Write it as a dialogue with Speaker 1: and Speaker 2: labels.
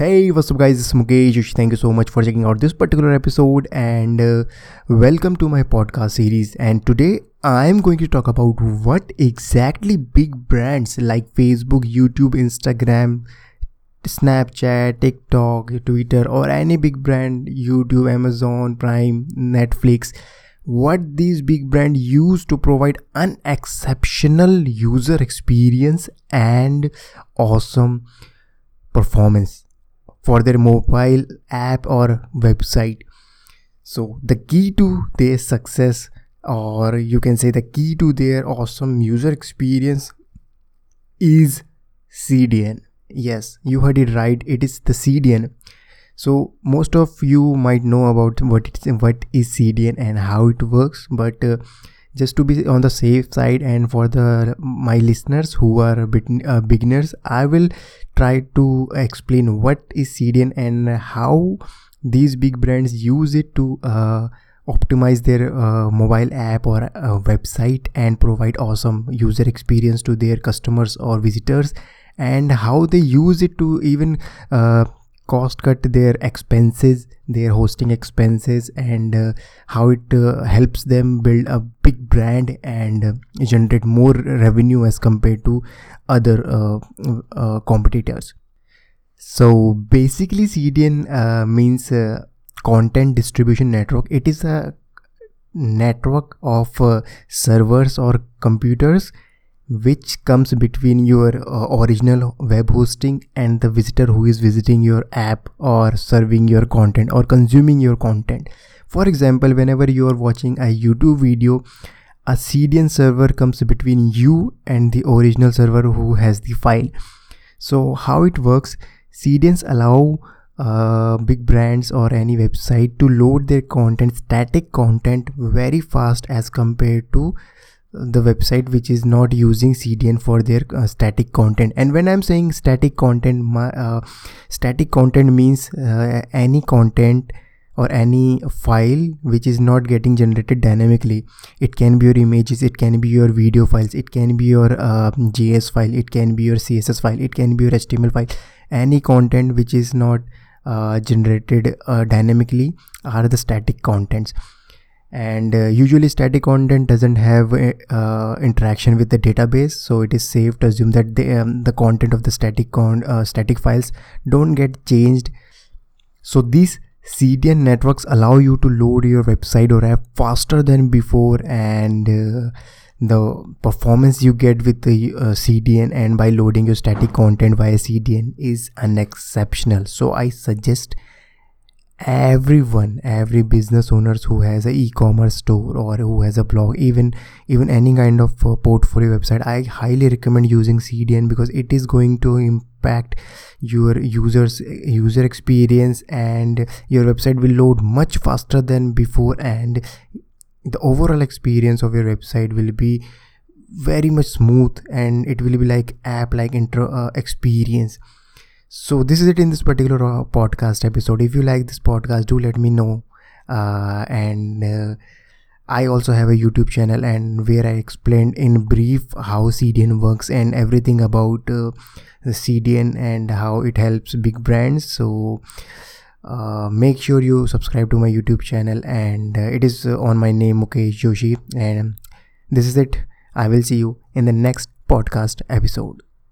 Speaker 1: Hey, what's up, guys? This is Mukesh. Thank you so much for checking out this particular episode and uh, welcome to my podcast series. And today I'm going to talk about what exactly big brands like Facebook, YouTube, Instagram, Snapchat, TikTok, Twitter, or any big brand, YouTube, Amazon, Prime, Netflix, what these big brands use to provide an exceptional user experience and awesome performance for their mobile app or website. So, the key to their success, or you can say the key to their awesome user experience, is CDN. Yes, you heard it right, it is the CDN. So, most of you might know about what, it's, what is CDN and how it works, but uh, just to be on the safe side and for the my listeners who are bit uh, beginners i will try to explain what is cdn and how these big brands use it to uh, optimize their uh, mobile app or uh, website and provide awesome user experience to their customers or visitors and how they use it to even uh, cost cut their expenses their hosting expenses and uh, how it uh, helps them build a big brand and uh, generate more revenue as compared to other uh, uh, competitors. So basically cdn uh, means content distribution network. It is a network of servers or computers which comes between your uh, original web hosting and the visitor who is visiting your app or serving your content or consuming your content. For example whenever you are watching a youtube video a cdn server comes between you and the original server who has the file. So how it works cdns allow uh, big brands or any website to load their content static content very fast as compared to the website which is not using cdn for their uh, static content. And when i'm saying static content my uh, static content means uh, any content or any file which is not getting generated dynamically. It can be your images it can be your video files it can be your uh, js file it can be your css file it can be your html file. Any content which is not uh, generated uh, dynamically are the static contents and uh, usually static content doesn't have uh, interaction with the database so it is safe to assume that the, um, the content of the static con uh, static files don't get changed. So these cdn networks allow you to load your website or app faster than before and uh, the performance you get with the uh, cdn and by loading your static content via cdn is unexceptional. So i suggest everyone every business owners who has a e-commerce store or who has a blog even even any kind of uh, portfolio website i highly recommend using cdn because it is going to impact your users user experience and your website will load much faster than before and the overall experience of your website will be very much smooth and it will be like app like intro uh, experience so this is it in this particular uh, podcast episode. If you like this podcast do let me know. Uh, and uh, i also have a youtube channel and where i explained in brief how cdn works and everything about uh, the cdn and how it helps big brands. So uh, make sure you subscribe to my youtube channel and uh, it is on my name mukesh joshi. And this is it. I will see you in the next podcast episode